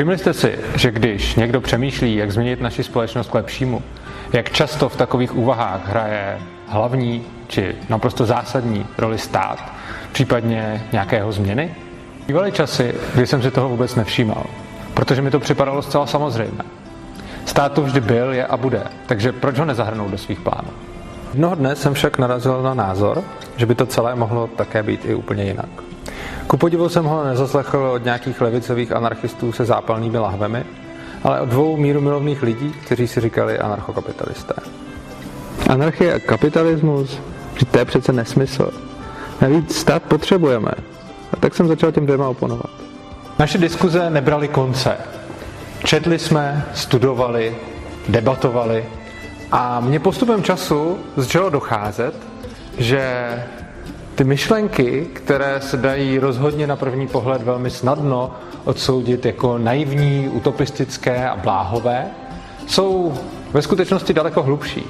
Všimli jste si, že když někdo přemýšlí, jak změnit naši společnost k lepšímu, jak často v takových úvahách hraje hlavní či naprosto zásadní roli stát, případně nějakého změny? Bývaly časy, kdy jsem si toho vůbec nevšímal, protože mi to připadalo zcela samozřejmé. Stát tu vždy byl, je a bude, takže proč ho nezahrnout do svých plánů? Jednoho dne jsem však narazil na názor, že by to celé mohlo také být i úplně jinak. Ku podivu jsem ho nezaslechl od nějakých levicových anarchistů se zápalnými lahvemi, ale od dvou míru milovných lidí, kteří si říkali anarchokapitalisté. Anarchie a kapitalismus, že to je přece nesmysl. Navíc stát potřebujeme. A tak jsem začal těm dvěma oponovat. Naše diskuze nebrali konce. Četli jsme, studovali, debatovali a mě postupem času začalo docházet, že ty myšlenky, které se dají rozhodně na první pohled velmi snadno odsoudit jako naivní, utopistické a bláhové, jsou ve skutečnosti daleko hlubší.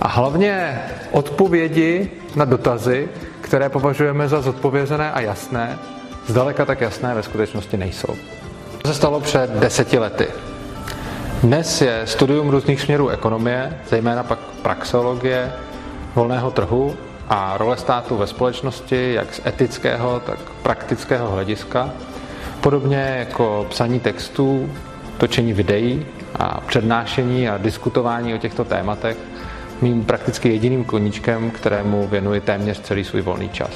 A hlavně odpovědi na dotazy, které považujeme za zodpovězené a jasné, zdaleka tak jasné ve skutečnosti nejsou. To se stalo před deseti lety. Dnes je studium různých směrů ekonomie, zejména pak praxeologie, volného trhu a role státu ve společnosti, jak z etického, tak praktického hlediska, podobně jako psaní textů, točení videí a přednášení a diskutování o těchto tématech, mým prakticky jediným koníčkem, kterému věnuji téměř celý svůj volný čas.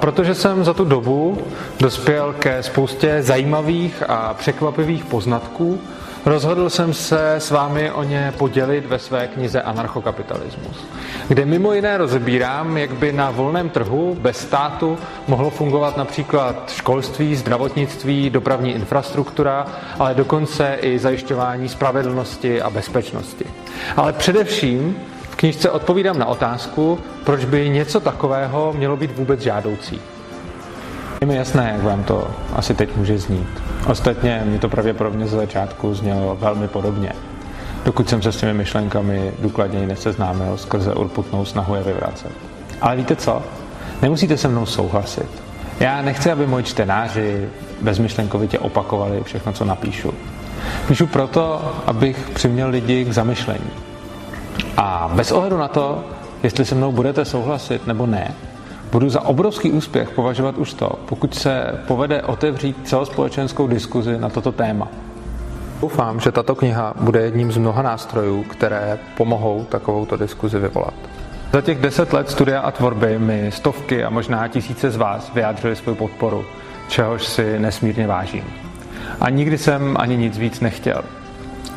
Protože jsem za tu dobu dospěl ke spoustě zajímavých a překvapivých poznatků, rozhodl jsem se s vámi o ně podělit ve své knize Anarchokapitalismus, kde mimo jiné rozebírám, jak by na volném trhu bez státu mohlo fungovat například školství, zdravotnictví, dopravní infrastruktura, ale dokonce i zajišťování spravedlnosti a bezpečnosti. Ale především v knižce odpovídám na otázku, proč by něco takového mělo být vůbec žádoucí. Je mi jasné, jak vám to asi teď může znít. Ostatně mi to pravděpodobně ze začátku znělo velmi podobně, dokud jsem se s těmi myšlenkami důkladněji neseznámil skrze urputnou snahu je vyvracet. Ale víte co? Nemusíte se mnou souhlasit. Já nechci, aby moji čtenáři bezmyšlenkovitě opakovali všechno, co napíšu. Píšu proto, abych přiměl lidi k zamyšlení. A bez ohledu na to, jestli se mnou budete souhlasit nebo ne, budu za obrovský úspěch považovat už to, pokud se povede otevřít celospolečenskou diskuzi na toto téma. Doufám, že tato kniha bude jedním z mnoha nástrojů, které pomohou takovouto diskuzi vyvolat. Za těch deset let studia a tvorby mi stovky a možná tisíce z vás vyjádřili svou podporu, čehož si nesmírně vážím. A nikdy jsem ani nic víc nechtěl.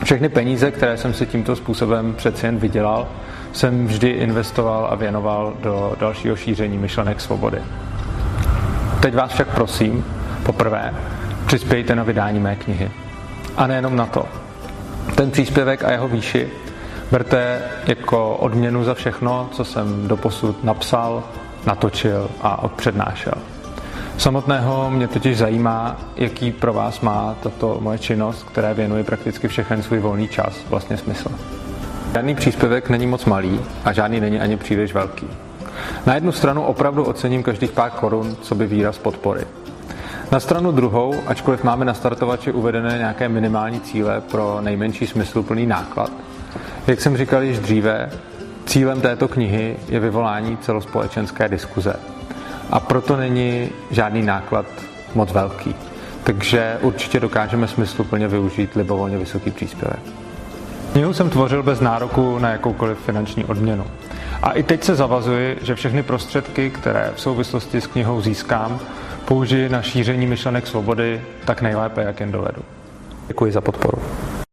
Všechny peníze, které jsem si tímto způsobem přeci jen vydělal, jsem vždy investoval a věnoval do dalšího šíření myšlenek svobody. Teď vás však prosím, poprvé, přispějte na vydání mé knihy. A nejenom na to. Ten příspěvek a jeho výši berte jako odměnu za všechno, co jsem doposud napsal, natočil a odpřednášel. Samotného mě totiž zajímá, jaký pro vás má tato moje činnost, které věnuje prakticky všechen svůj volný čas, vlastně smysl. Žádný příspěvek není moc malý a žádný není ani příliš velký. Na jednu stranu opravdu ocením každých pár korun, co by výraz podpory. Na stranu druhou, ačkoliv máme na startovači uvedené nějaké minimální cíle pro nejmenší smysluplný náklad, jak jsem říkal již dříve, cílem této knihy je vyvolání celospolečenské diskuze. A proto není žádný náklad moc velký. Takže určitě dokážeme smysluplně využít libovolně vysoký příspěvek. Knihu jsem tvořil bez nároku na jakoukoliv finanční odměnu. A i teď se zavazuji, že všechny prostředky, které v souvislosti s knihou získám, použiji na šíření myšlenek svobody tak nejlépe, jak jen dovedu. Děkuji za podporu.